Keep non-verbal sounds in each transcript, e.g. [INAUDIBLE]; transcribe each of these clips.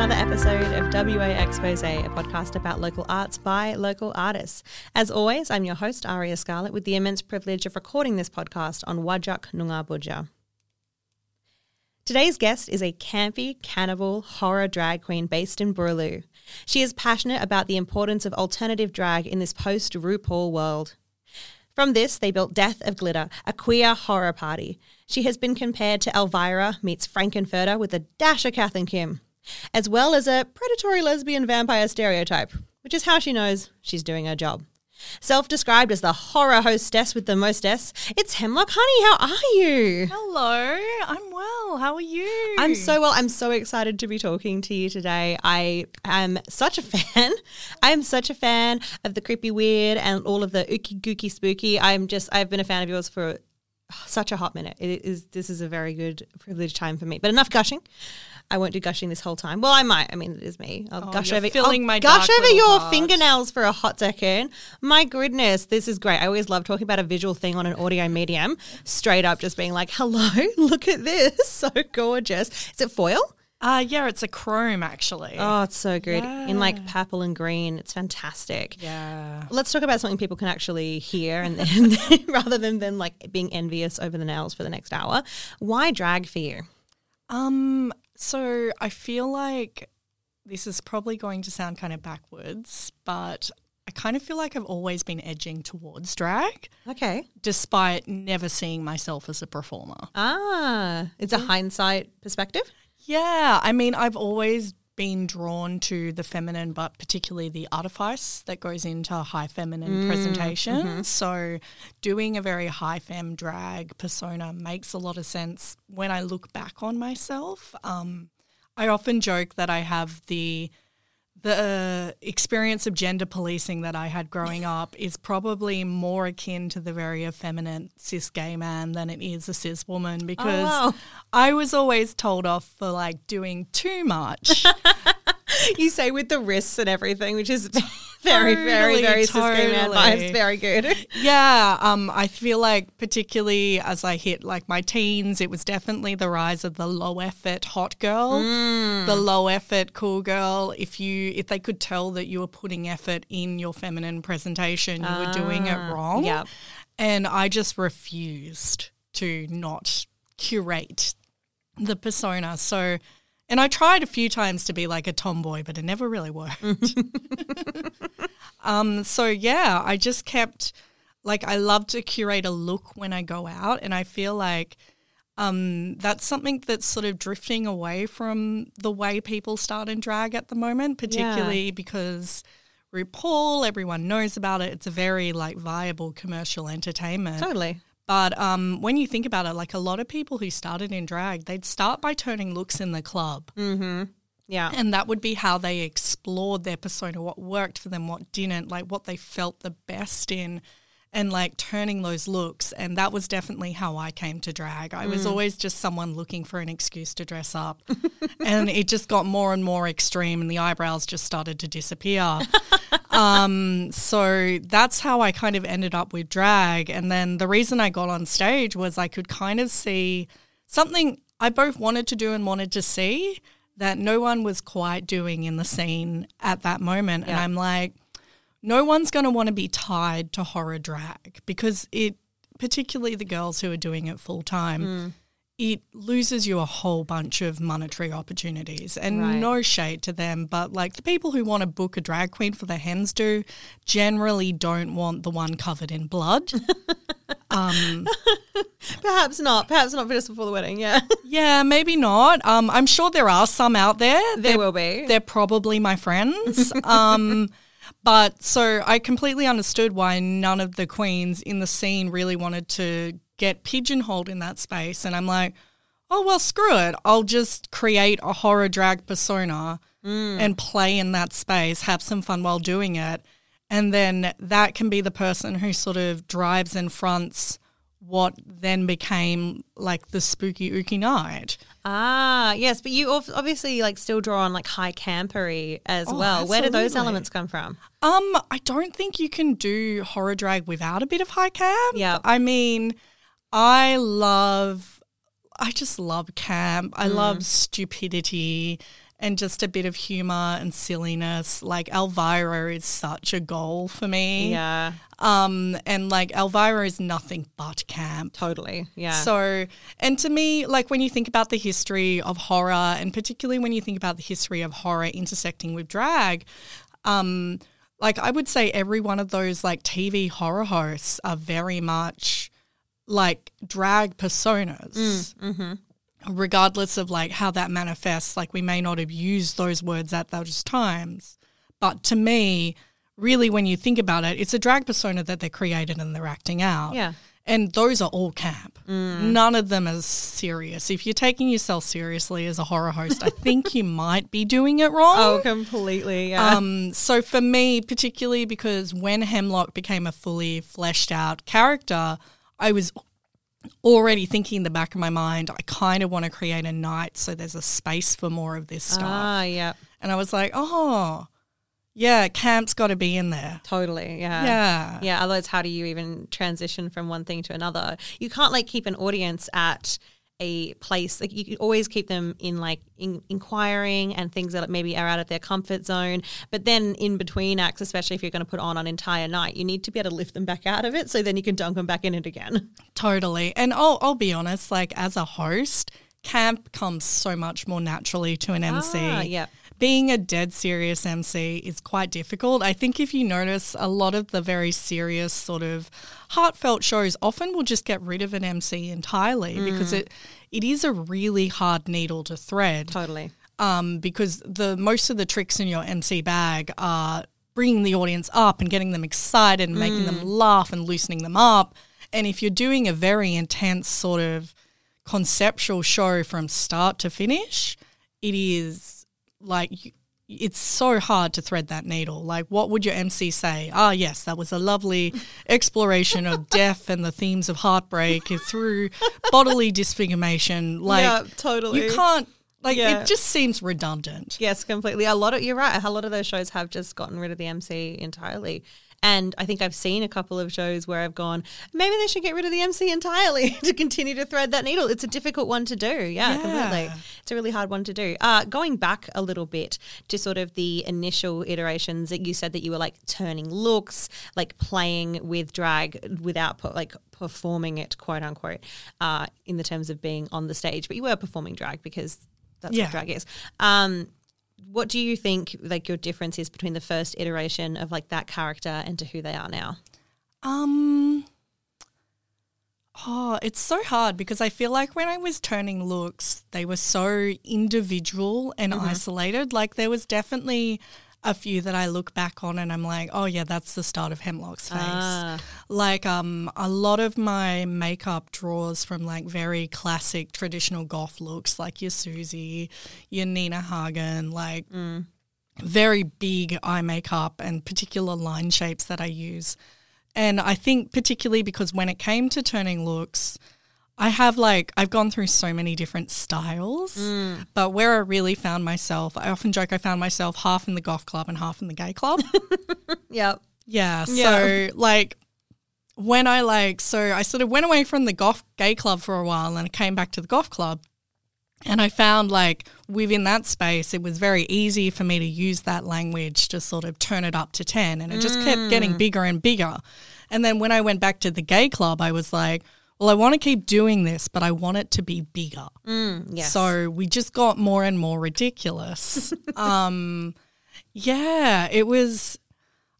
Another episode of WA Expose, a podcast about local arts by local artists. As always, I'm your host, Aria Scarlett, with the immense privilege of recording this podcast on Wajak Noongar Boodja. Today's guest is a campy, cannibal, horror drag queen based in Boorloo. She is passionate about the importance of alternative drag in this post RuPaul world. From this, they built Death of Glitter, a queer horror party. She has been compared to Elvira meets Frank N Furter with a dash of Kath and Kim, as well as a predatory lesbian vampire stereotype, which is how she knows she's doing her job. Self described as the horror hostess with the mostess, it's Hemlock Honey. How are you? Hello, I'm well. How are you? I'm so well. I'm so excited to be talking to you today. I am such a [LAUGHS] fan. I am such a fan of the creepy weird and all of the ooky gooky spooky. I'm just I've been a fan of yours for such a hot minute. It is this is a very good privileged time for me. But enough gushing. I won't do gushing this whole time. Well, I might. I mean, it is me. I'll Oh, gush over filling I'll my gush over your heart. fingernails for a hot second. My goodness, this is great. I always love talking about a visual thing on an audio medium. Straight up, just being like, "Hello, [LAUGHS] look at this, [LAUGHS] so gorgeous." Is it foil? Uh, yeah, it's a chrome actually. Oh, it's so good in like purple and green. It's fantastic. yeah. Let's talk about something people can actually hear, and then [LAUGHS] rather than than like being envious over the nails for the next hour. Why drag for you? Um, so I feel like this is probably going to sound kind of backwards, but I kind of feel like I've always been edging towards drag, Okay. despite never seeing myself as a performer. Ah, it's a hindsight perspective. Yeah, I mean, I've always been drawn to the feminine, but particularly the artifice that goes into high feminine presentation. So, doing a very high fem drag persona makes a lot of sense when I look back on myself. Um, I often joke that I have the the uh, experience of gender policing that I had growing up is probably more akin to the very effeminate cis gay man than it is a cis woman oh, because wow. I was always told off for like doing too much. [LAUGHS] You say with the wrists and everything, which is [LAUGHS] [LAUGHS] very, very, very cis gay man totally. vibes. Very good. [LAUGHS] yeah, um, I feel like particularly as I hit like my teens, it was definitely the rise of the low effort hot girl, the low effort cool girl. If you if they could tell that you were putting effort in your feminine presentation, you were doing it wrong. yeah. and I just refused to not curate the persona. So. And I tried a few times to be like a tomboy, but it never really worked. [LAUGHS] um, so yeah, I just kept like I love to curate a look when I go out, and I feel like um, that's something that's sort of drifting away from the way people start in drag at the moment, particularly because RuPaul, everyone knows about it. It's a very like viable commercial entertainment. Totally. But um, when you think about it, like a lot of people who started in drag, they'd start by turning looks in the club. Yeah. And that would be how they explored their persona, what worked for them, what didn't, like what they felt the best in, and like turning those looks. And that was definitely how I came to drag. I was always just someone looking for an excuse to dress up. [LAUGHS] and it just got more and more extreme, and the eyebrows just started to disappear. Um, so that's how I kind of ended up with drag. And then the reason I got on stage was I could kind of see something I both wanted to do and wanted to see that no one was quite doing in the scene at that moment. And I'm like, no one's going to want to be tied to horror drag because it, particularly the girls who are doing it full time, Mm. It loses you a whole bunch of monetary opportunities. And Right. no shade to them, but like the people who want to book a drag queen for their hens do generally don't want the one covered in blood. [LAUGHS] Um, Perhaps not. Perhaps not just before the wedding. Yeah, [LAUGHS] yeah, maybe not. Um, I'm sure there are some out there. there They're- will be. They're probably my friends. um, [LAUGHS] but so I completely understood why none of the queens in the scene really wanted to get pigeonholed in that space. And I'm like, oh, well, screw it. I'll just create a horror drag persona and play in that space, have some fun while doing it. And then that can be the person who sort of drives and fronts what then became like the spooky ooky night. Ah, yes, but you obviously like still draw on like high campery as Oh, well. Where do those elements come from? Um, I don't think you can do horror drag without a bit of high camp. Yeah, I mean, I love, I just love camp. I love stupidity and just a bit of humor and silliness. Like Elvira is such a goal for me. Yeah, Um, and like Elvira is nothing but camp. totally. Yeah. So, and to me, like when you think about the history of horror, and particularly when you think about the history of horror intersecting with drag, um, like I would say every one of those like TV horror hosts are very much like drag personas. Mm, mm-hmm. Regardless of like how that manifests, like we may not have used those words at those times, but to me, really, when you think about it, it's a drag persona that they're created and they're acting out. Yeah. And those are all camp. Mm. None of them is serious. If you're taking yourself seriously as a horror host, I think you [LAUGHS] might be doing it wrong. oh, completely. Yeah. Um, so for me, particularly because when Hemlock became a fully fleshed out character, I was already thinking in the back of my mind, I kind of want to create a night so there's a space for more of this stuff. ah, yeah, And I was like, oh, yeah, camp's got to be in there. totally. Yeah. Yeah. Yeah, otherwise, how do you even transition from one thing to another? You can't like keep an audience at a place like you can always keep them in like in, inquiring and things that maybe are out of their comfort zone but then in between acts especially if you're going to put on an entire night you need to be able to lift them back out of it so then you can dunk them back in it again Totally. And I'll, I'll be honest, like as a host, camp comes so much more naturally to an MC. Ah, yeah. Being a dead serious MC is quite difficult. I think if you notice, a lot of the very serious, sort of heartfelt shows often will just get rid of an MC entirely because it it is a really hard needle to thread totally um, because the most of the tricks in your MC bag are bringing the audience up and getting them excited and making them laugh and loosening them up. And if you're doing a very intense sort of conceptual show from start to finish, it is like it's so hard to thread that needle. Like, what would your MC say? Ah, yes, that was a lovely [LAUGHS] exploration of death and the themes of heartbreak through bodily disfigurement. Like, yeah totally you can't like Yeah. it just seems redundant Yes, completely. A lot of you're right. A lot of those shows have just gotten rid of the MC entirely. And I think I've seen a couple of shows where I've gone, maybe they should get rid of the MC entirely [LAUGHS] to continue to thread that needle. It's a difficult one to do. Yeah, Yeah. completely. It's a really hard one to do. Uh, going back a little bit to sort of the initial iterations that you said that you were like turning looks, like playing with drag without per- like performing it, quote unquote, uh, in the terms of being on the stage, but you were performing drag because that's Yeah. what drag is. Um, what do you think like your difference is between the first iteration of like that character and to who they are now? um oh it's so hard because i feel like when i was turning looks they were so individual and isolated like there was definitely a few that i look back on and i'm like oh yeah that's the start of hemlock's face Ah. like um a lot of my makeup draws from like very classic traditional goth looks like your Siouxsie, your Nina Hagen, like very big eye makeup and particular line shapes that I use. And I think particularly because when it came to turning looks, I have like I've gone through so many different styles, mm. but where I really found myself, I often joke I found myself half in the goth club and half in the gay club. [LAUGHS] Yep. Yeah. So like when I like so I sort of went away from the goth gay club for a while and I came back to the goth club and I found like within that space it was very easy for me to use that language to sort of turn it up to 10 and it just kept getting mm. bigger and bigger. And then when I went back to the gay club I was like, well I want to keep doing this but I want it to be bigger. Yes. So we just got more and more ridiculous. [LAUGHS] um, yeah, it was.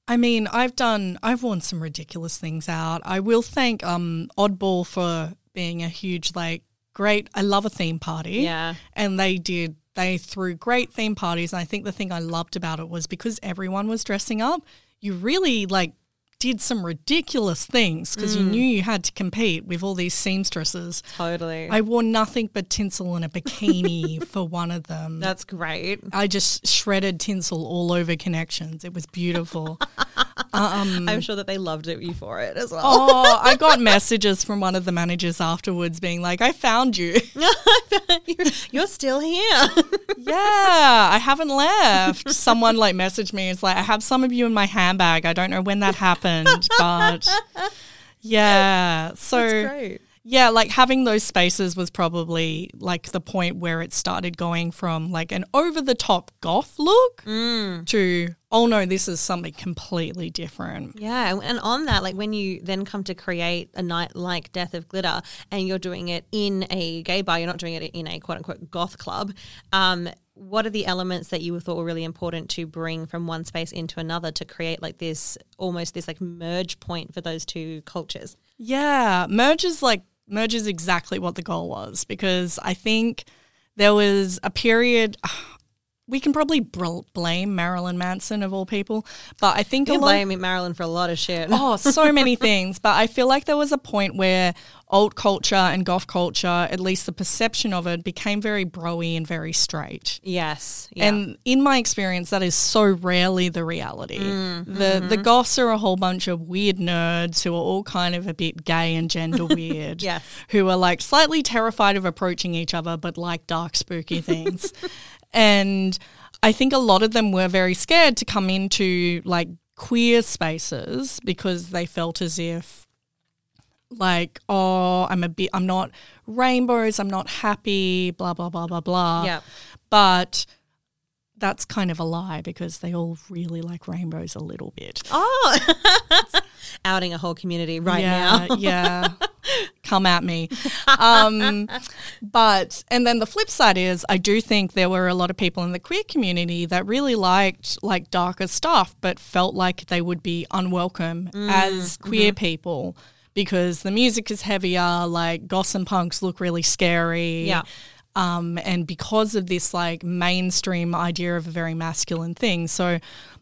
I mean, I've done, I've worn some ridiculous things out. I will thank um, Oddball for being a huge, like, great. I love a theme party. Yeah. And they did, they threw great theme parties. And I think the thing I loved about it was because everyone was dressing up, you really, like, did some ridiculous things because you mm. knew you had to compete with all these seamstresses. Totally. I wore nothing but tinsel and a bikini [LAUGHS] for one of them. That's great. I just shredded tinsel all over connections. It was beautiful. [LAUGHS] um, I'm sure that they loved it you for it as well. oh, I got [LAUGHS] messages from one of the managers afterwards being like, I found you. [LAUGHS] You're, still here. [LAUGHS] yeah, I haven't left. Someone like messaged me. It's like, I have some of you in my handbag. I don't know when that happened, but yeah. So That's great. Yeah, like having those spaces was probably like the point where it started going from like an over the top goth look to, oh no, this is something completely different. Yeah, and- and on that, like when you then come to create a night like Death of Glitter, and you're doing it in a gay bar, you're not doing it in a quote unquote goth club. Um, what are the elements that you thought were really important to bring from one space into another to create like this almost this like merge point for those two cultures? Yeah, merge is like merge is exactly what the goal was because I think there was a period. We can probably blame Marilyn Manson of all people, but I think You lot. blame Marilyn for a lot of shit. [LAUGHS] oh, so many things. But I feel like there was a point where alt culture and goth culture, at least the perception of it, became very broy and very straight. Yes, yeah. And in my experience, that is so rarely the reality. Mm, the mm-hmm. the goths are a whole bunch of weird nerds who are all kind of a bit gay and gender [LAUGHS] weird. Yes. Who are like slightly terrified of approaching each other, but like dark, spooky things. [LAUGHS] and I think a lot of them were very scared to come into like queer spaces because they felt as if like oh i'm a bit i'm not rainbows i'm not happy blah blah blah blah blah. Yeah, but that's kind of a lie because they all really like rainbows a little bit. Oh, [LAUGHS] outing a whole community right yeah, now. [LAUGHS] yeah. Come at me. Um, but, and then the flip side is, I do think there were a lot of people in the queer community that really liked like darker stuff, but felt like they would be unwelcome Mm, as queer mm-hmm. people because the music is heavier, like goths and punks look really scary. Yeah. Um, and because of this like mainstream idea of a very masculine thing. So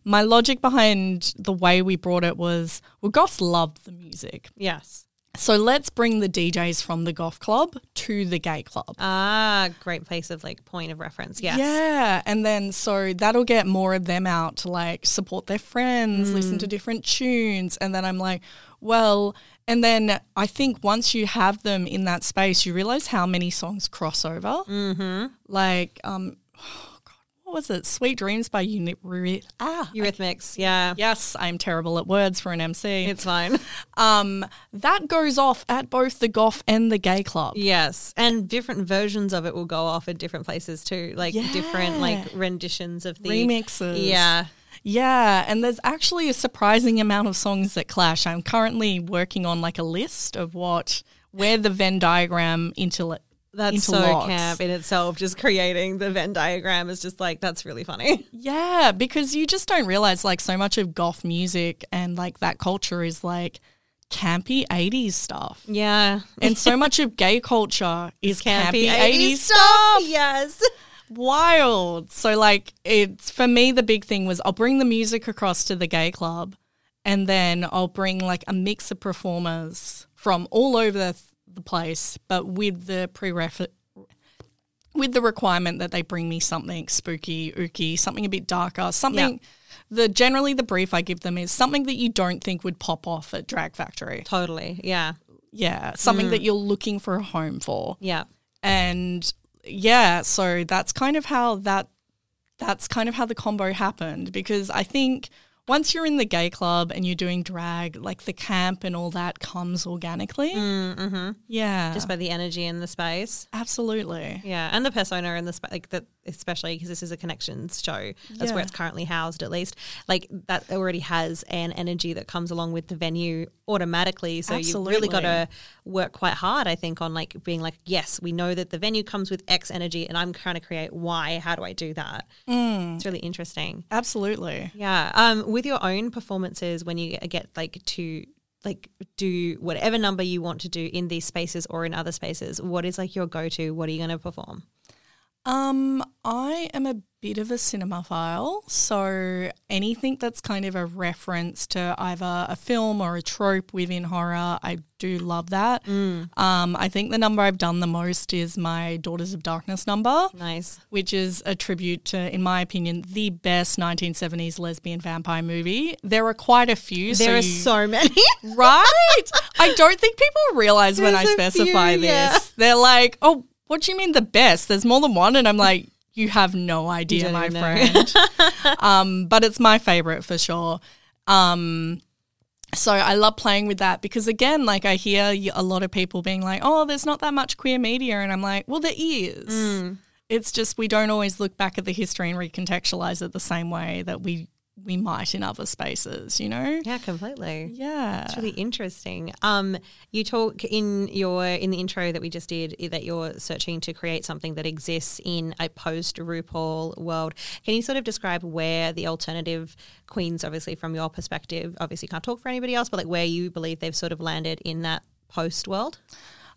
my logic behind the way we brought it was well, goths loved the music. Yes. So let's bring the DJs from the goth club to the gay club. Ah, great place of like point of reference. Yes. Yeah. And then so that'll get more of them out to like support their friends, listen to Mm. different tunes. And then I'm like, well, and then I think once you have them in that space, you realize how many songs cross over. Mm-hmm. Like, um, what was it? Sweet Dreams by Unit. Ah, Eurythmics. Yeah. yes, I'm terrible at words for an MC. It's fine. [LAUGHS] um, that goes off at both the goth and the gay club. Yes, and different versions of it will go off in different places too, like different like renditions of the Remixes. Yeah, Yeah, and there's actually a surprising amount of songs that clash. I'm currently working on like a list of what where the Venn diagram into that's so camp in itself. Just creating the Venn diagram is just like that's really funny. [LAUGHS] Yeah, because you just don't realize like so much of goth music and like that culture is like campy 80s stuff. Yeah, And so [LAUGHS] much of gay culture is campy, 80s, 80s stuff. Yes. Wild. So like it's for me the big thing was I'll bring the music across to the gay club and then I'll bring like a mix of performers from all over the, the place but with the prerequisite with the requirement that they bring me something spooky, ooky, something a bit darker, something the generally the brief I give them is something that you don't think would pop off at Drag Factory. Totally. Yeah. Yeah, something Mm. that you're looking for a home for Yeah. and yeah so that's kind of how that that's kind of how the combo happened because i think once you're in the gay club and you're doing drag like the camp and all that comes organically Mm-hmm. yeah Just by the energy in the space. absolutely Yeah, and the persona and the space, like that, especially because this is a connections show. That's where it's currently housed, at least. Like that already has an energy that comes along with the venue automatically. So you've really got to work quite hard, I think, on like being like, yes, we know that the venue comes with X energy, and I'm trying to create Y. How do I do that? Mm, It's really interesting. absolutely Yeah. Um, with your own performances, when you get like to like do whatever number you want to do in these spaces or in other spaces, what is like your go to? What are you going to perform? Um, I am a bit of a cinemaphile, so anything that's kind of a reference to either a film or a trope within horror, I do love that. Mm. Um, I think the number I've done the most is my Daughters of Darkness number, Nice. which is a tribute to, in my opinion, the best 1970s lesbian vampire movie. There are quite a few. There are you- so many. [LAUGHS] Right. I don't think people realize when I specify few, this. yeah. They're like, oh, what do you mean the best? There's more than one. And I'm like, you have no idea, my know. friend. [LAUGHS] um, but it's my favorite for sure. Um, so I love playing with that because again, like I hear a lot of people being like, "Oh, there's not that much queer media," and I'm like, "Well, there is. Mm. It's just we don't always look back at the history and recontextualize it the same way that we we might in other spaces, you know? yeah, completely. Yeah. It's really interesting. Um, you talk in your in the intro that we just did that you're searching to create something that exists in a post RuPaul world. Can you sort of describe where the alternative queens, obviously from your perspective, obviously can't talk for anybody else, but like where you believe they've sort of landed in that post world?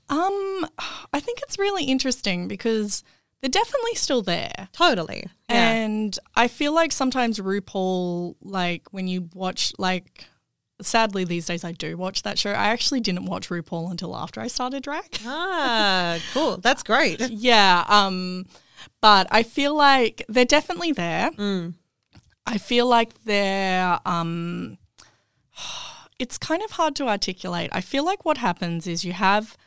Um, I think it's really interesting because they're definitely still there. Totally. Yeah. And I feel like sometimes RuPaul, like when you watch, like, sadly these days I do watch that show. I actually didn't watch RuPaul until after I started drag. ah, cool. That's great. [LAUGHS] yeah. Um, but I feel like they're definitely there. Mm. I feel like they're, um, [SIGHS] it's kind of hard to articulate. I feel like what happens is you have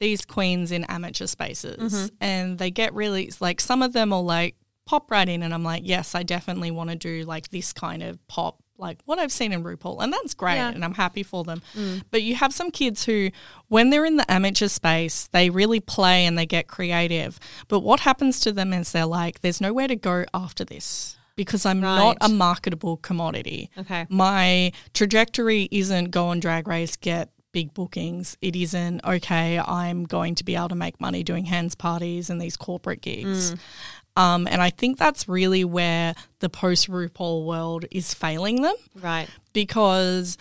these queens in amateur spaces Mm-hmm. and they get really, like, some of them will like pop right in, and I'm like, yes, I definitely want to do like this kind of pop. Like what I've seen in RuPaul, and that's great, Yeah. Mm. and I'm happy for them. But you have some kids who, when they're in the amateur space, they really play and they get creative. But what happens to them is they're like, there's nowhere to go after this because I'm not a marketable commodity. Okay. My trajectory isn't go on drag race, get big bookings. It isn't, okay, I'm going to be able to make money doing hands parties and these corporate gigs. Um, and I think that's really where the post RuPaul world is failing them Right. because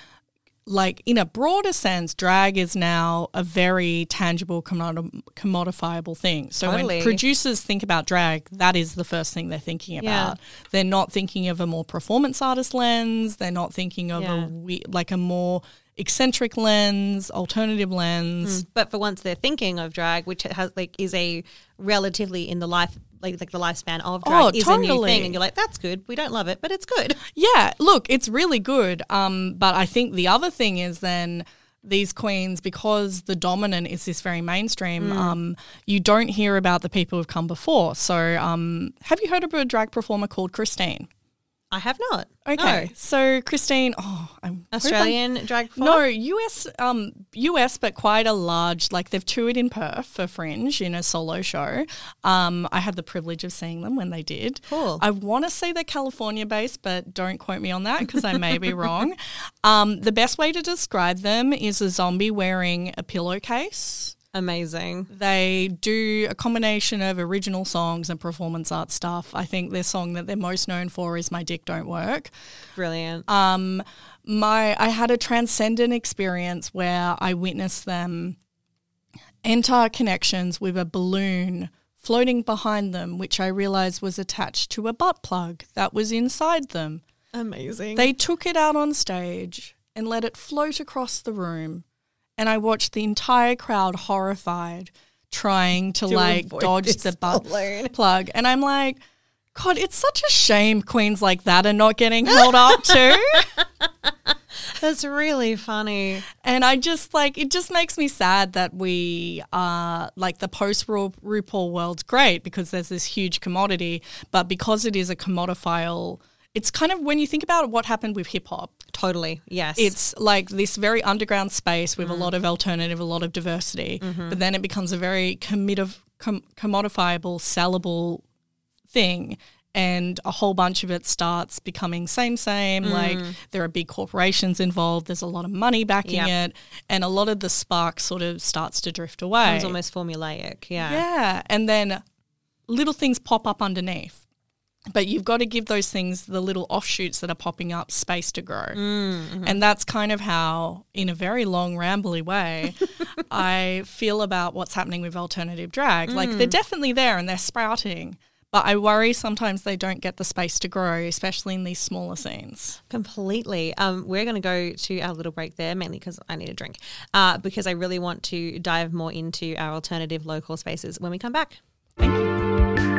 like in a broader sense drag is now a very tangible commodi- commodifiable thing so Totally. when producers think about drag that is the first thing they're thinking about they're not thinking of a more performance artist lens they're not thinking of Yeah. a we- like a more eccentric lens alternative lens But for once they're thinking of drag, which has like is a relatively in the life like like the lifespan of drag Oh, is a new thing, and you're like, that's good. We don't love it, but it's good. [LAUGHS] Yeah, look, it's really good. Um, but I think the other thing is then these queens, because the dominant is this very mainstream, um, you don't hear about the people who've come before. So, um, have you heard of a drag performer called Christeene? I have not. Okay, No. so Christeene, oh, I'm Australian drag. performer? No, US, um, US, but quite a large. Like they've toured in Perth for Fringe in a solo show. Um, I had the privilege of seeing them when they did. Cool. I want to say they're California based, but don't quote me on that because I may be [LAUGHS] wrong. Um, the best way to describe them is a zombie wearing a pillowcase. Amazing. They do a combination of original songs and performance art stuff. I think their song that they're most known for is "My Dick Don't Work." Brilliant. um, my I had a transcendent experience where I witnessed them enter connections with a balloon floating behind them, which I realized was attached to a butt plug that was inside them. amazing. They took it out on stage and let it float across the room, and I watched the entire crowd horrified, trying to, To like dodge the butt plug, and I'm like. God, it's such a shame queens like that are not getting held up [LAUGHS] too. That's really funny. And I just like it just makes me sad that we are like the post RuPaul world's great because there's this huge commodity, but because it is a commodifiable, it's kind of when you think about what happened with hip hop, Totally. Yes. it's like this very underground space with a mm. lot of alternative, a lot of diversity, mm-hmm. but then it becomes a very commodi- com- commodifiable, sellable thing. And a whole bunch of it starts becoming same, same. Mm. Like there are big corporations involved. There's a lot of money backing Yep. it, and a lot of the spark sort of starts to drift away. It's almost formulaic. Yeah. yeah, and then little things pop up underneath. But you've got to give those things the little offshoots that are popping up space to grow. Mm-hmm. And that's kind of how, in a very long, rambly way, [LAUGHS] I feel about what's happening with alternative drag. Mm. Like they're definitely there and they're sprouting. But I worry sometimes they don't get the space to grow, especially in these smaller scenes. Completely. Um, we're going to go to our little break there, mainly because I need a drink, uh, because I really want to dive more into our alternative local spaces when we come back. Thank you.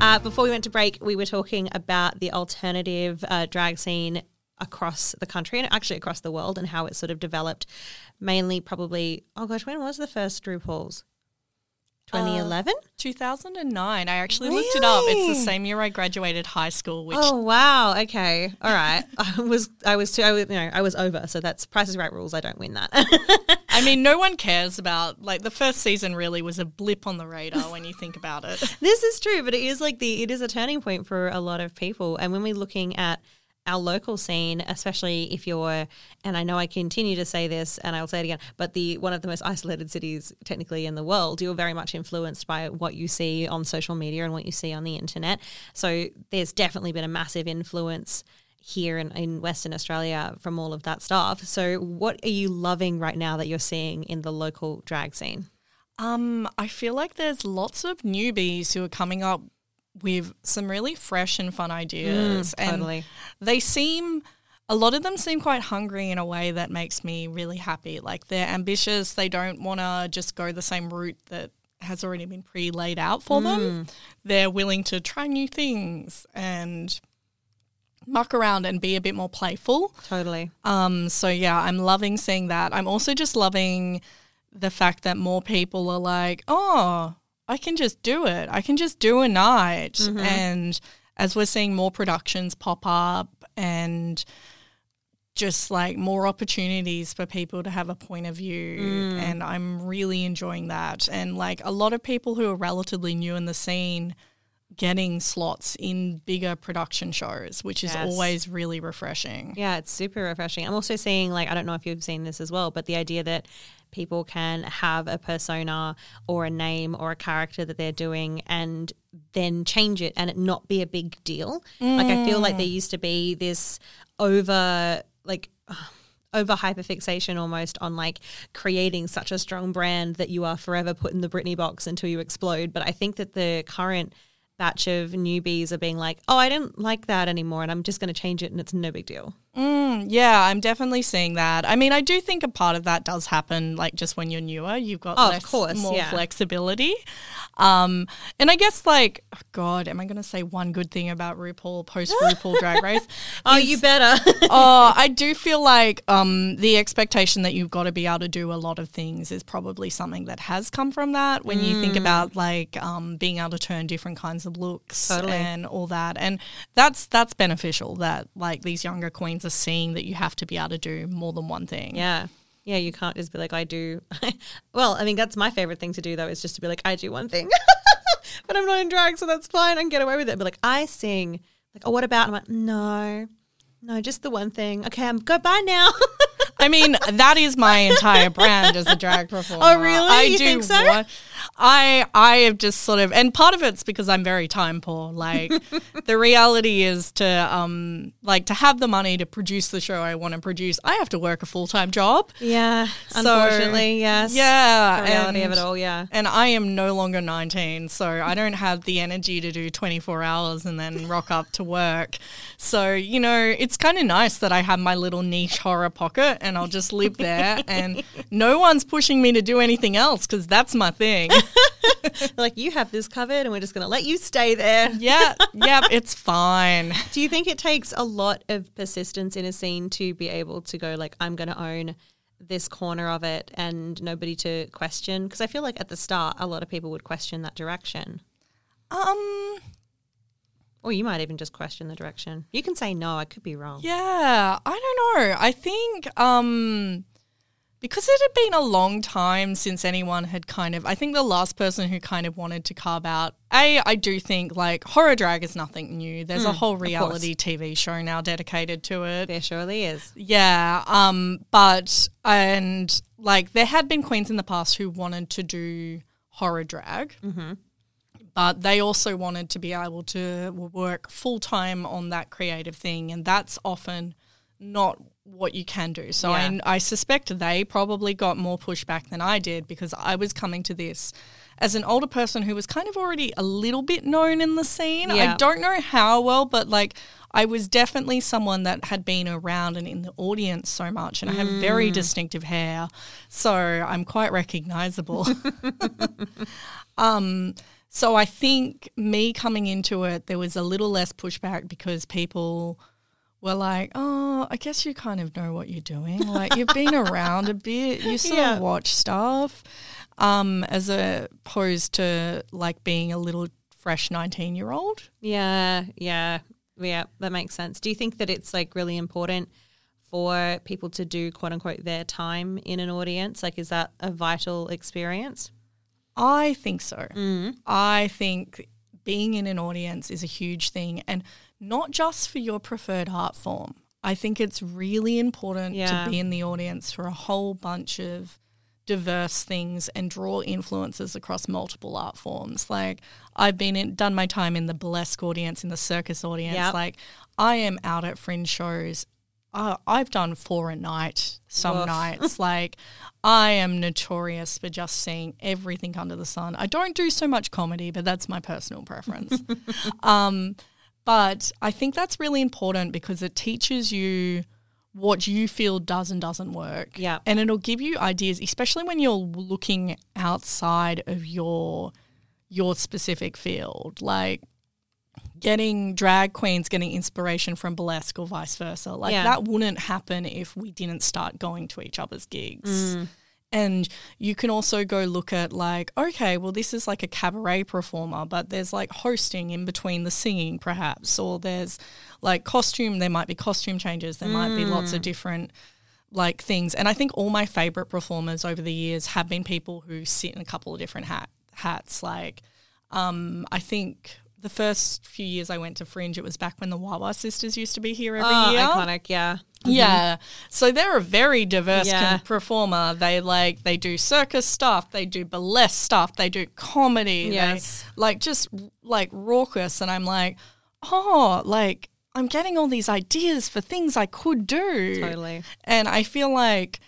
Uh, before we went to break, we were talking about the alternative uh, drag scene across the country and actually across the world and how it sort of developed mainly probably, oh gosh, when was the first RuPaul's? 2011? Uh, 2009. I actually really? looked it up. It's the same year I graduated high school. Which oh wow, okay, all right. [LAUGHS] I was I was too I was you know I was over. So that's Price is Right rules. I don't win that. [LAUGHS] I mean, no one cares about like the first season. Really was a blip on the radar when you think about it. [LAUGHS] this is true, but it is like the it is a turning point for a lot of people. And when we're looking at our local scene, especially if you're, and I know I continue to say this, and I'll say it again, but the one of the most isolated cities technically in the world, you're very much influenced by what you see on social media and what you see on the internet. So there's definitely been a massive influence here in, in Western Australia from all of that stuff. So what are you loving right now that you're seeing in the local drag scene? Um, I feel like there's lots of newbies who are coming up with some really fresh and fun ideas. Mm, totally. And they seem a lot of them seem quite hungry in a way that makes me really happy. Like they're ambitious, they don't want to just go the same route that has already been pre laid out for mm. them. They're willing to try new things and muck around and be a bit more playful. Totally. Um so yeah, I'm loving seeing that. I'm also just loving the fact that more people are like, "Oh, I can just do it. I can just do a night. Mm-hmm. And as we're seeing more productions pop up and just like more opportunities for people to have a point of view. Mm. And I'm really enjoying that. And like a lot of people who are relatively new in the scene getting slots in bigger production shows, which is yes. always really refreshing. Yeah, it's super refreshing. I'm also seeing, like, I don't know if you've seen this as well, but the idea that people can have a persona or a name or a character that they're doing and then change it and it not be a big deal. Mm. Like I feel like there mm. used to be this over like [SIGHS] over hyperfixation almost on like creating such a strong brand that you are forever put in the Britney box until you explode. But I think that the current batch of newbies are being like, oh, I didn't like that anymore and I'm just going to change it and it's no big deal. Mm, yeah, I'm definitely seeing that. I mean, I do think a part of that does happen, like just when you're newer, you've got oh, less, course, more yeah. flexibility. Um, and I guess like, oh God, am I going to say one good thing about RuPaul post RuPaul [LAUGHS] Drag Race? oh, you better. [LAUGHS] oh, I do feel like um, the expectation that you've got to be able to do a lot of things is probably something that has come from that. When mm. you think mm. about like um, being able to turn different kinds of looks totally. and all that, and that's that's beneficial. That like these younger queens are seeing that you have to be able to do more than one thing. Yeah. Yeah, you can't just be like, I do. [LAUGHS] well, I mean, that's my favorite thing to do, though, is just to be like, I do one thing. [LAUGHS] but I'm not in drag, so that's fine. I can get away with it. But like, I sing. Like, oh, what about? I'm like, no, no, just the one thing. Okay, I'm goodbye now. [LAUGHS] I mean, that is my entire brand as a drag performer. Oh, really? I You do think so? I I have just sort of, and part of it's because I'm very time poor. Like, [LAUGHS] the reality is to um like to have the money to produce the show I want to produce. I have to work a full time job. Yeah, So, unfortunately, yes. Yeah, The reality of it all, yeah. And I am no longer 19, so I don't have the energy to do 24 hours and then rock up to work. So, you know, it's kind of nice that I have my little niche horror pocket and I'll just live there and no one's pushing me to do anything else because that's my thing. [LAUGHS] like you have this covered and we're just going to let you stay there. [LAUGHS] yeah, yeah, it's fine. Do you think it takes a lot of persistence in a scene to be able to go like I'm going to own this corner of it and nobody to question? Because I feel like at the start a lot of people would question that direction. Um, Or you might even just question the direction. You can say no, I could be wrong. Yeah, I don't know. I think um because it had been a long time since anyone had kind of I think the last person who kind of wanted to carve out A, I do think like horror drag is nothing new. There's a whole reality TV show now dedicated to it. There surely is. Yeah, um, but and like there had been queens in the past who wanted to do horror drag, but they also wanted to be able to work full time on that creative thing, and that's often not what you can do. So Yeah. I, I suspect they probably got more pushback than I did because I was coming to this as an older person who was kind of already a little bit known in the scene. Yeah. I don't know how well, but like I was definitely someone that had been around and in the audience so much, and I have very distinctive hair, so I'm quite recognizable. [LAUGHS] [LAUGHS] um, so I think me coming into it, there was a little less pushback because people were like, "Oh, I guess you kind of know what you're doing. [LAUGHS] Like you've been around a bit, you sort Yeah. of watch stuff." Um, as opposed to like being a little fresh 19 year old. Yeah, yeah, yeah. That makes sense. Do you think that it's like really important for people to do quote unquote their time in an audience? Like, is that a vital experience? I think so. Mm. I think being in an audience is a huge thing and not just for your preferred art form. I think it's really important Yeah. to be in the audience for a whole bunch of diverse things and draw influences across multiple art forms. Like I've been in, done my time in the burlesque audience, in the circus audience. Yep. Like I am out at fringe shows. Uh, I've done four a night some Woof. nights. [LAUGHS] like I am notorious for just seeing everything under the sun. I don't do so much comedy, but that's my personal preference. [LAUGHS] um, but I think that's really important because it teaches you what you feel does and doesn't work. Yeah. And it'll give you ideas, especially when you're looking outside of your your specific field. Like getting drag queens getting inspiration from burlesque or vice versa. Like Yeah. that wouldn't happen if we didn't start going to each other's gigs. And you can also go look at like, okay, well, this is like a cabaret performer, but there's like hosting in between the singing, perhaps, or there's like costume. There might be costume changes. There might be lots of different like things. And I think all my favorite performers over the years have been people who sit in a couple of different hat hats. Like, um, I think the first few years I went to Fringe, it was back when the Wau Wau sisters used to be here every oh, year. iconic. Yeah. Yeah. So they're a very diverse Yeah. performer. They like they do circus stuff, they do burlesque stuff, they do comedy. they- Yes. like just like raucous and I'm like, "Oh, like I'm getting all these ideas for things I could do." Totally. And I feel like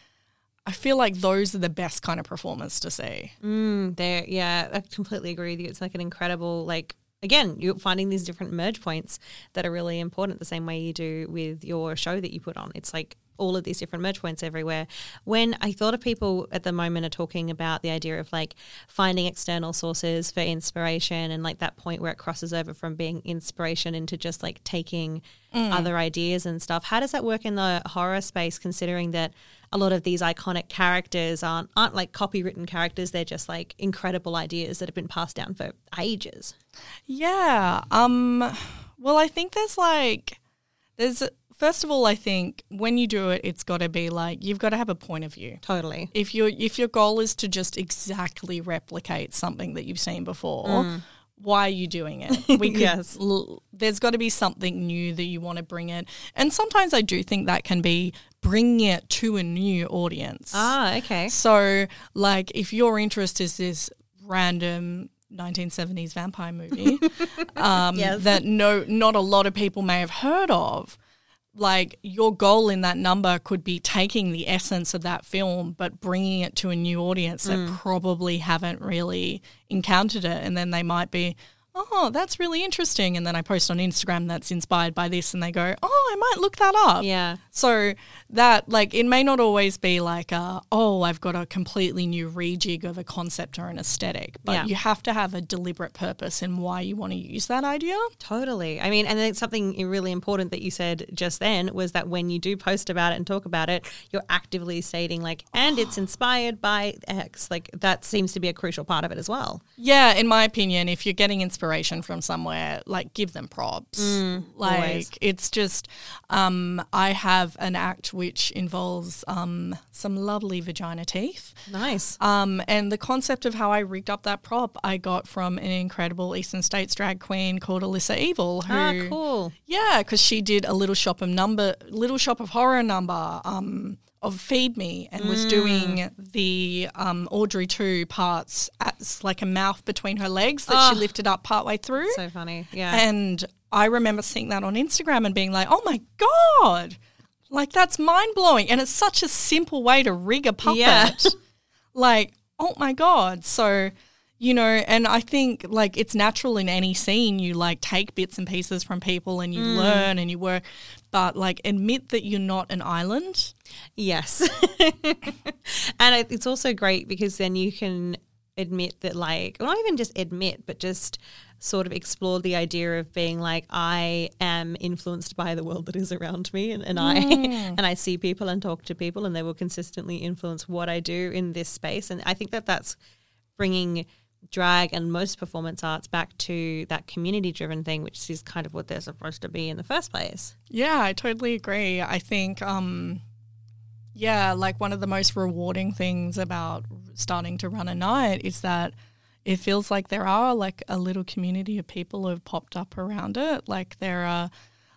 I feel like those are the best kind of performers to see. Mm, yeah, I completely agree with you. It's like an incredible, like again, you're finding these different merge points that are really important. The same way you do with your show that you put on. It's like all of these different merge points everywhere. When I thought of people at the moment are talking about the idea of like finding external sources for inspiration and like that point where it crosses over from being inspiration into just like taking mm. other ideas and stuff. How does that work in the horror space considering that a lot of these iconic characters aren't aren't like copywritten characters, they're just like incredible ideas that have been passed down for ages. Yeah. Um well, I think there's like there's first of all, I think when you do it, it's got to be like you've got to have a point of view. Totally. If your if your goal is to just exactly replicate something that you've seen before, why are you doing it? We [LAUGHS] could, Yes. l- there's got to be something new that you want to bring it. And sometimes I do think that can be bringing it to a new audience. Ah, okay. So, like, if your interest is this random 1970s vampire movie [LAUGHS] um, Yes. that no, not a lot of people may have heard of, like your goal in that number could be taking the essence of that film but bringing it to a new audience that probably haven't really encountered it. And then they might be oh that's really interesting. And then i post on instagram that's inspired by this and they go oh i might look that up. Yeah. so that like it may not always be like uh oh I've got a completely new rejig of a concept or an aesthetic, but Yeah. you have to have a deliberate purpose in why you want to use that idea. Totally. I mean, and then something really important that you said just then was that when you do post about it and talk about it, you're actively stating like, and it's [GASPS] inspired by X. Like that seems to be a crucial part of it as well. Yeah, in my opinion, if you're getting inspiration from somewhere, like give them props. like always. it's just um I have an act which involves um some lovely vagina teeth. Nice. Um, and the concept of how I rigged up that prop, I got from an incredible Eastern States drag queen called Alyssa Evil. Who, ah, cool. Yeah, because she did a little shop of number, little shop of horror number um, of Feed Me, and was doing the um, Audrey two parts as like a mouth between her legs that she lifted up partway through. So funny. Yeah. And I remember seeing that on Instagram and being like, oh my God, like that's mind blowing. And it's such a simple way to rig a puppet. Yeah. [LAUGHS] [LAUGHS] like, oh my God. So, you know, and I think like it's natural in any scene, you like take bits and pieces from people and you mm. learn and you work, but like admit that you're not an island. Yes. [LAUGHS] and it's also great because then you can admit that, like, well, not even just admit, but just sort of explore the idea of being like, I am influenced by the world that is around me, and, and I [LAUGHS] and I see people and talk to people, and they will consistently influence what I do in this space. And I think that that's bringing drag and most performance arts back to that community driven thing, which is kind of what they're supposed to be in the first place. Yeah, I totally agree. I think, um, yeah, like one of the most rewarding things about starting to run a night is that it feels like there are like a little community of people who have popped up around it. Like there are,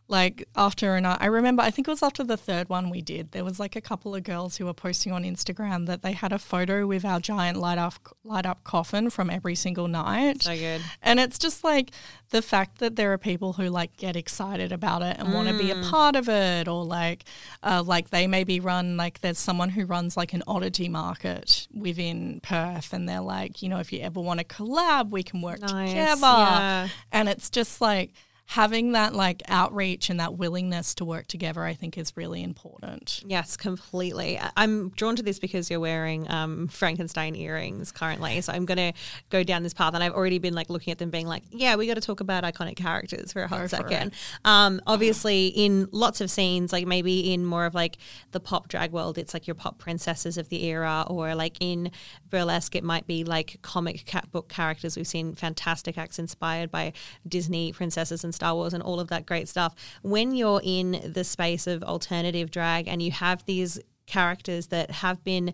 like after a night, I remember, I think it was after the third one we did, there was like a couple of girls who were posting on Instagram that they had a photo with our giant light up, light up coffin from every single night. So good. And it's just like the fact that there are people who like get excited about it and want to be a part of it, or like, uh, like they maybe run like there's someone who runs like an oddity market within Perth, and they're like, you know, if you ever want to collab, we can work Nice, together. yeah. And it's just like having that like outreach and that willingness to work together, I think is really important. Yes, completely. I'm drawn to this because you're wearing um, Frankenstein earrings currently. So I'm going to go down this path. And I've already been like looking at them, being like, yeah, we got to talk about iconic characters for a hot for second. Um, obviously, in lots of scenes, like maybe in more of like the pop drag world, it's like your pop princesses of the era, or like in burlesque, it might be like comic cat book characters. We've seen fantastic acts inspired by Disney princesses and Star Wars and all of that great stuff. When you're in the space of alternative drag and you have these characters that have been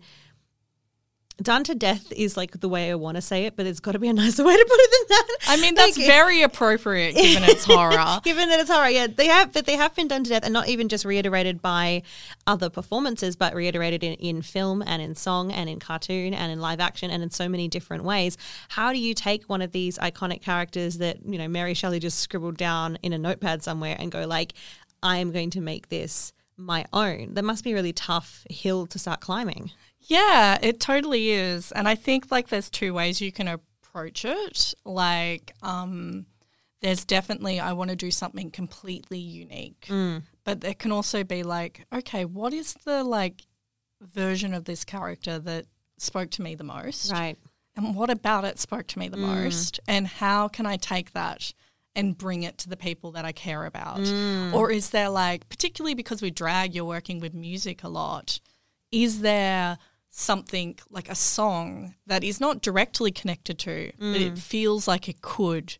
done to death is like the way I want to say it, but there's got to be a nicer way to put it than that. I mean, that's Like, very appropriate given its [LAUGHS] horror. Given that it's horror, yeah, they have, but they have been done to death, and not even just reiterated by other performances, but reiterated in, in film and in song and in cartoon and in live action and in so many different ways. How do you take one of these iconic characters that you know Mary Shelley just scribbled down in a notepad somewhere and go like, I am going to make this my own? That must be a really tough hill to start climbing. Yeah, it totally is. And I think like there's two ways you can approach it. Like, um, there's definitely I want to do something completely unique. But there can also be like, okay, what is the like version of this character that spoke to me the most? Right. And what about it spoke to me the most? And how can I take that and bring it to the people that I care about? Mm. Or is there like, particularly because we drag, you're working with music a lot, is there something like a song that is not directly connected to, but it mm. feels like it could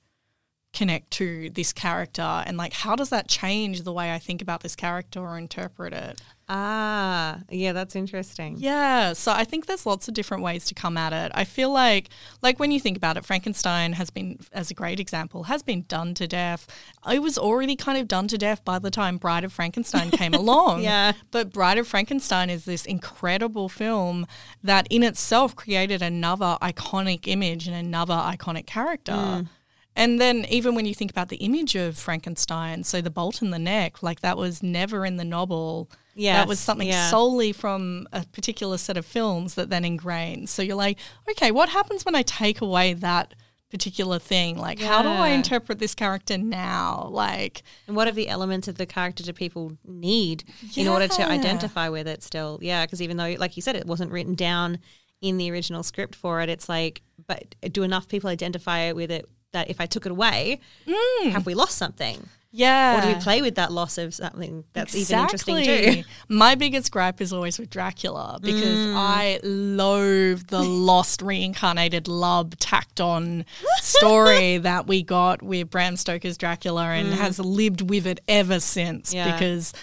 connect to this character? And like, how does that change the way I think about this character or interpret it? Ah, yeah, that's interesting. Yeah, so I think there's lots of different ways to come at it. I feel like like when you think about it, Frankenstein has been as a great example, has been done to death. It was already kind of done to death by the time Bride of Frankenstein came [LAUGHS] along. Yeah. But Bride of Frankenstein is this incredible film that in itself created another iconic image and another iconic character. And then even when you think about the image of Frankenstein, so the bolt in the neck, like that was never in the novel. That was something yeah. solely from a particular set of films that then ingrained. So you're like, okay, what happens when I take away that particular thing? Like, how do I interpret this character now? Like, And what are the elements of the character do people need in order to identify with it still? Yeah, because even though, like you said, it wasn't written down in the original script for it, it's like, but do enough people identify with it that if I took it away, mm. have we lost something? Yeah. Or do we play with that loss of something that's even interesting too? Exactly. My biggest gripe is always with Dracula because Mm. I loathe the [LAUGHS] lost reincarnated love tacked on [LAUGHS] story that we got with Bram Stoker's Dracula and has lived with it ever since Mm. Yeah. because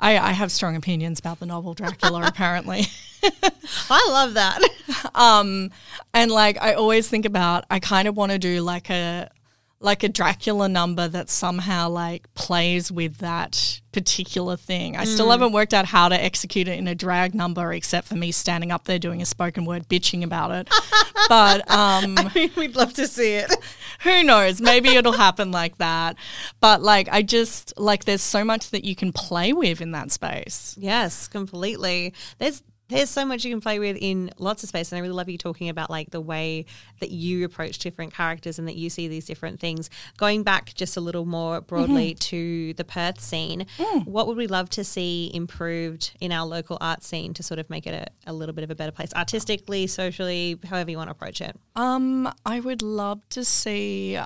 I, I have strong opinions about the novel Dracula [LAUGHS] apparently. I love that. Um, and like I always think about, I kind of want to do like a like a Dracula number that somehow like plays with that particular thing. I still haven't worked out how to execute it in a drag number, except for me standing up there doing a spoken word bitching about it. [LAUGHS] but um, We'd love to see it. [LAUGHS] who knows? Maybe it'll happen like that. But like, I just like there's so much that you can play with in that space. Yes, completely. There's there's so much you can play with in lots of space, and I really love you talking about like the way that you approach different characters and that you see these different things. Going back just a little more broadly to the Perth scene, what would we love to see improved in our local art scene to sort of make it a, a little bit of a better place, artistically, socially, however you want to approach it? Um, I would love to see.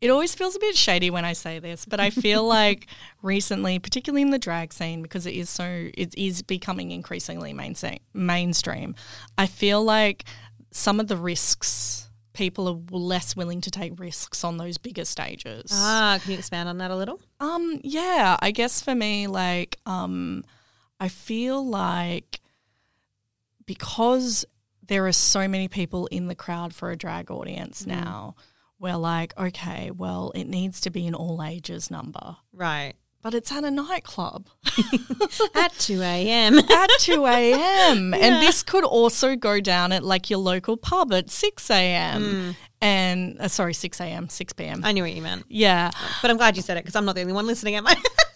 It always feels a bit shady when I say this, but I feel [LAUGHS] like recently, particularly in the drag scene, because it is so, it is becoming increasingly mainstream. Mainstream. I feel like some of the risks people are less willing to take risks on those bigger stages. Ah, can you expand on that a little? Um, yeah, I guess for me, like, um, I feel like because there are so many people in the crowd for a drag audience now, we're like, okay, well, it needs to be an all ages number, Right. but it's at a nightclub [LAUGHS] At 2 a.m. [LAUGHS] at 2 a.m. And this could also go down at like your local pub at 6 a.m. And, uh, sorry, 6 a.m., 6 p.m. I knew what you meant. yeah. But I'm glad you said it because I'm not the only one listening at my. [LAUGHS]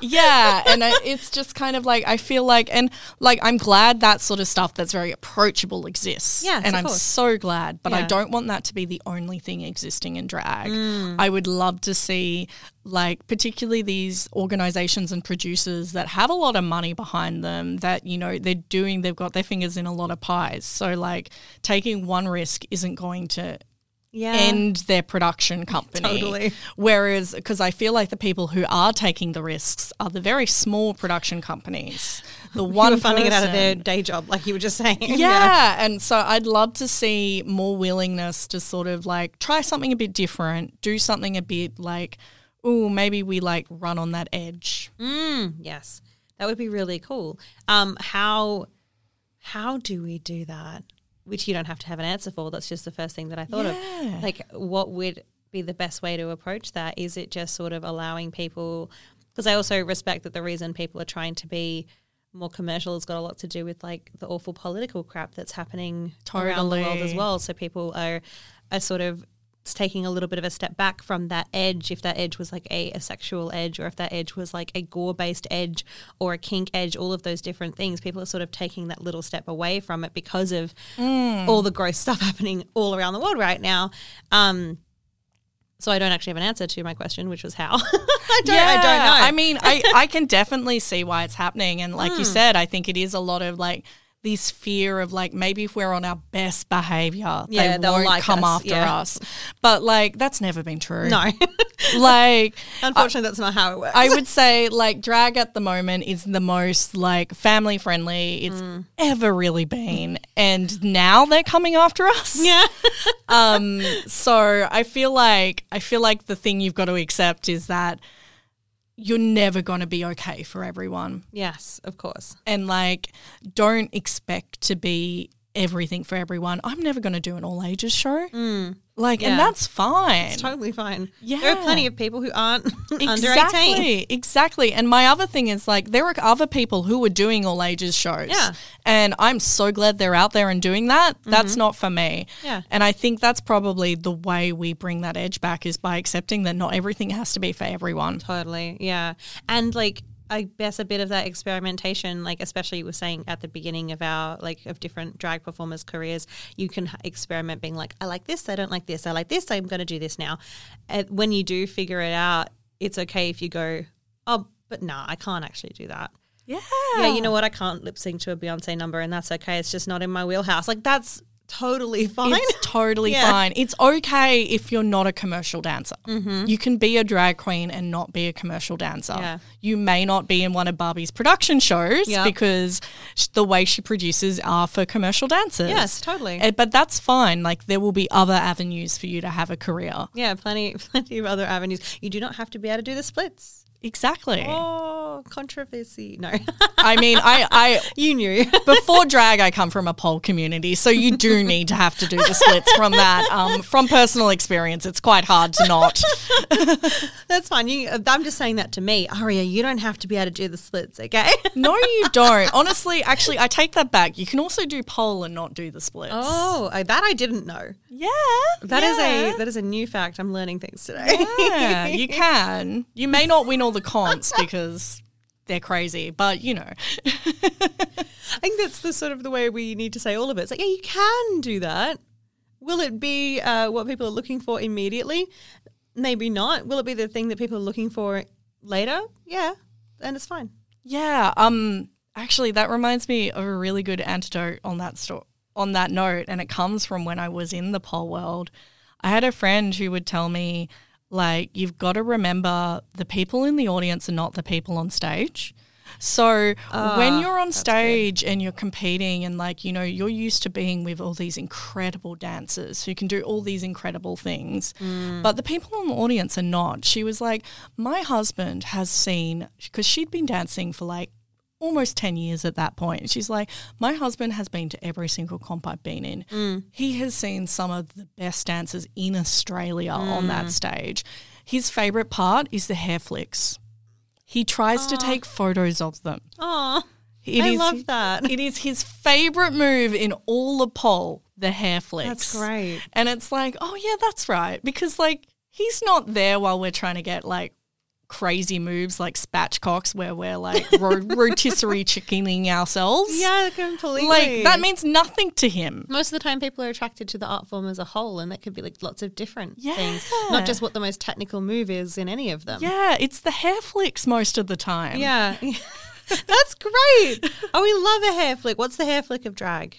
yeah and I, it's just kind of like i feel like and like i'm glad that sort of stuff that's very approachable exists Yes, and i'm course. so glad but i don't want that to be the only thing existing in drag Mm. i would love to see like particularly these organizations and producers that have a lot of money behind them that you know they're doing they've got their fingers in a lot of pies so like taking one risk isn't going to yeah. end their production company. Totally. Whereas, because I feel like the people who are taking the risks are the very small production companies. The [LAUGHS] one funding it out of their day job, like you were just saying. [LAUGHS] yeah. And so I'd love to see more willingness to sort of like try something a bit different, do something a bit like, oh, maybe we like run on that edge. Yes, that would be really cool. Um, how how do we do that? Which you don't have to have an answer for. That's just the first thing that I thought Yeah. of. Like, what would be the best way to approach that? Is it just sort of allowing people? Because I also respect that the reason people are trying to be more commercial has got a lot to do with like the awful political crap that's happening around the world as well. So people are are sort of taking a little bit of a step back from that edge if that edge was like a, a sexual edge or if that edge was like a gore based edge or a kink edge all of those different things people are sort of taking that little step away from it because of all the gross stuff [LAUGHS] happening all around the world right now um so I don't actually have an answer to my question, which was how. [LAUGHS] I don't. I don't know. I mean, I, I can definitely see why it's happening. And like you [LAUGHS] Hmm. said, I think it is a lot of like this fear of like maybe if we're on our best behavior, Yeah, they they'll won't like come us, after yeah. us. But like that's never been true. no, [LAUGHS] Like [LAUGHS] unfortunately, that's not how it works. I would say like drag at the moment is the most like family friendly it's Hmm. ever really been. And now they're coming after us. [LAUGHS] yeah. um so i feel like i feel like the thing you've got to accept is that you're never going to be okay for everyone. Yes, of course. And like, don't expect to be everything for everyone. I'm never going to do an all ages show. Like, Yeah. and that's fine. It's totally fine. Yeah. There are plenty of people who aren't [LAUGHS] under 18. Exactly, exactly. And my other thing is like there are other people who are doing all ages shows. Yeah. And I'm so glad they're out there and doing that. That's not for me. Mm-hmm. Yeah. And I think that's probably the way we bring that edge back is by accepting that not everything has to be for everyone. Totally. Yeah. And like I guess a bit of that experimentation, like especially you were saying at the beginning of our like of different drag performers' careers, you can experiment being like, I like this, I don't like this, I like this, I'm going to do this now. And when you do figure it out, it's okay if you go, oh, but nah, I can't actually do that. Yeah. Yeah, you know what? I can't lip sync to a Beyonce number, and that's okay. It's just not in my wheelhouse. Like that's totally [LAUGHS] fine. It's totally Yeah. fine. It's okay if you're not a commercial dancer. You can be a drag queen and not be a commercial dancer. Yeah. You may not be in one of Barbie's production shows Yeah. because the way she produces are for commercial dancers. Yes, totally. Uh, But that's fine. Like there will be other avenues for you to have a career. yeah, plenty, [LAUGHS] plenty of other avenues. You do not have to be able to do the splits. Exactly. Oh, controversy. No, I mean, I, I [LAUGHS] you knew. before drag, I come from a pole community, so you do need to have to do the splits from that. Um, from personal experience, it's quite hard to not. [LAUGHS] That's fine. You, I'm just saying that to me, Aria. You don't have to be able to do the splits, okay? [LAUGHS] No, you don't. Honestly, actually, I take that back. You can also do pole and not do the splits. Oh, uh, that I didn't know. yeah. That is yeah. a that is a new fact. I'm learning things today. Yeah, you can. You may not win all the cons [LAUGHS] because they're crazy, but you know. I think that's the sort of the way we need to say all of it. It's like, yeah, you can do that. Will it be uh, what people are looking for immediately? Maybe not. Will it be the thing that people are looking for later? Yeah, and it's fine. Yeah. Um. Actually, that reminds me of a really good antidote on that sto- on that note, and it comes from when I was in the pole world. I had a friend who would tell me, like, you've got to remember the people in the audience are not the people on stage. So when ah, you're on stage and you're competing and like you know you're used to being with all these incredible dancers who can do all these incredible things, mm. but the people in the audience are not. She was like, my husband has seen because she'd been dancing for like almost 10 years at that point. She's like, My husband has been to every single comp I've been in. Mm. He has seen some of the best dancers in Australia on that mm. stage. His favorite part is the hair flicks. He tries to take photos of them. Oh, It I is- love that. It is his favorite move in all the pole, the hair flicks. That's great. And it's like, oh yeah, that's right. Because like he's not there while we're trying to get like crazy moves like spatchcocks where we're like ro- [LAUGHS] rotisserie chickening ourselves. Yeah, completely. Like that means nothing to him. most of the time people are attracted to the art form as a whole, and that could be like lots of different things, not just what the most technical move is in any of them. Yeah, it's the hair flicks most of the time. Yeah. [LAUGHS] [LAUGHS] That's great. Oh, we love a hair flick. What's the hair flick of drag?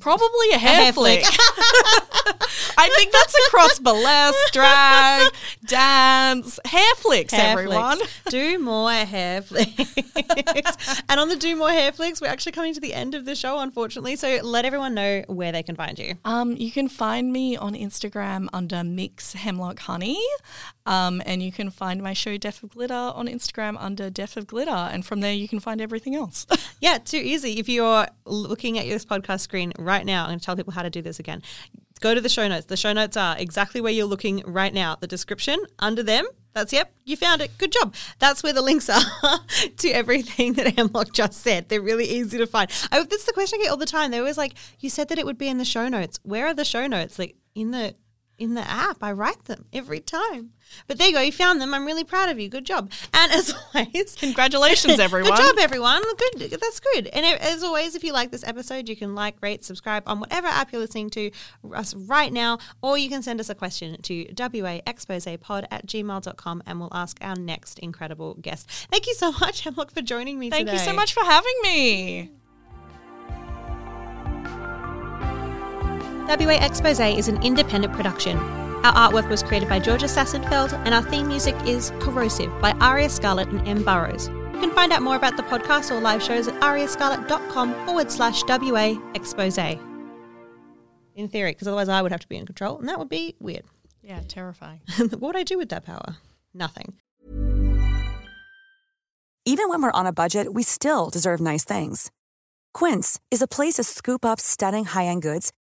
Probably a hair, hair flick. flick. [LAUGHS] I think that's across burlesque, drag, [LAUGHS] dance, hair flicks, Hair everyone. flicks. [LAUGHS] Do more hair flicks. and on the do more hair flicks, we're actually coming to the end of the show, unfortunately. So let everyone know where they can find you. Um, you can find me on Instagram under Mix Hemlock Honey. Um, and you can find my show Death of Glitter on Instagram under Death of Glitter. And from there, you can find everything else. Yeah, too easy. If you're looking at this podcast screen right now, I'm going to tell people how to do this again. Go to the show notes. The show notes are exactly where you're looking right now. The description under them. That's yep, you found it. Good job. That's where the links are [LAUGHS] to everything that Hemlock just said. They're really easy to find. I, that's the question I get all the time. They're always like, "You said that it would be in the show notes. Where are the show notes? Like in the in the app. I write them every time." But there you go. You found them. I'm really proud of you. Good job. And as [LAUGHS] always, Congratulations, [LAUGHS] everyone. Good job, everyone. Good. That's good. And as always, if you like this episode, you can like, rate, subscribe on whatever app you're listening to us right now, or you can send us a question to waexposepod at gmail.com and we'll ask our next incredible guest. Thank you so much, Hemlock, for joining me Thank today. you so much for having me. WA Expose is an independent production. Our artwork was created by Georgia Sassenfeld, and our theme music is Corrosive by Aria Scarlett and M. Burrows. You can find out more about the podcast or live shows at ariascarlett.com forward slash WA Expose. In theory, because otherwise I would have to be in control, and that would be weird. Yeah, terrifying. [LAUGHS] what would I do with that power? Nothing. Even when we're on a budget, we still deserve nice things. Quince is a place to scoop up stunning high-end goods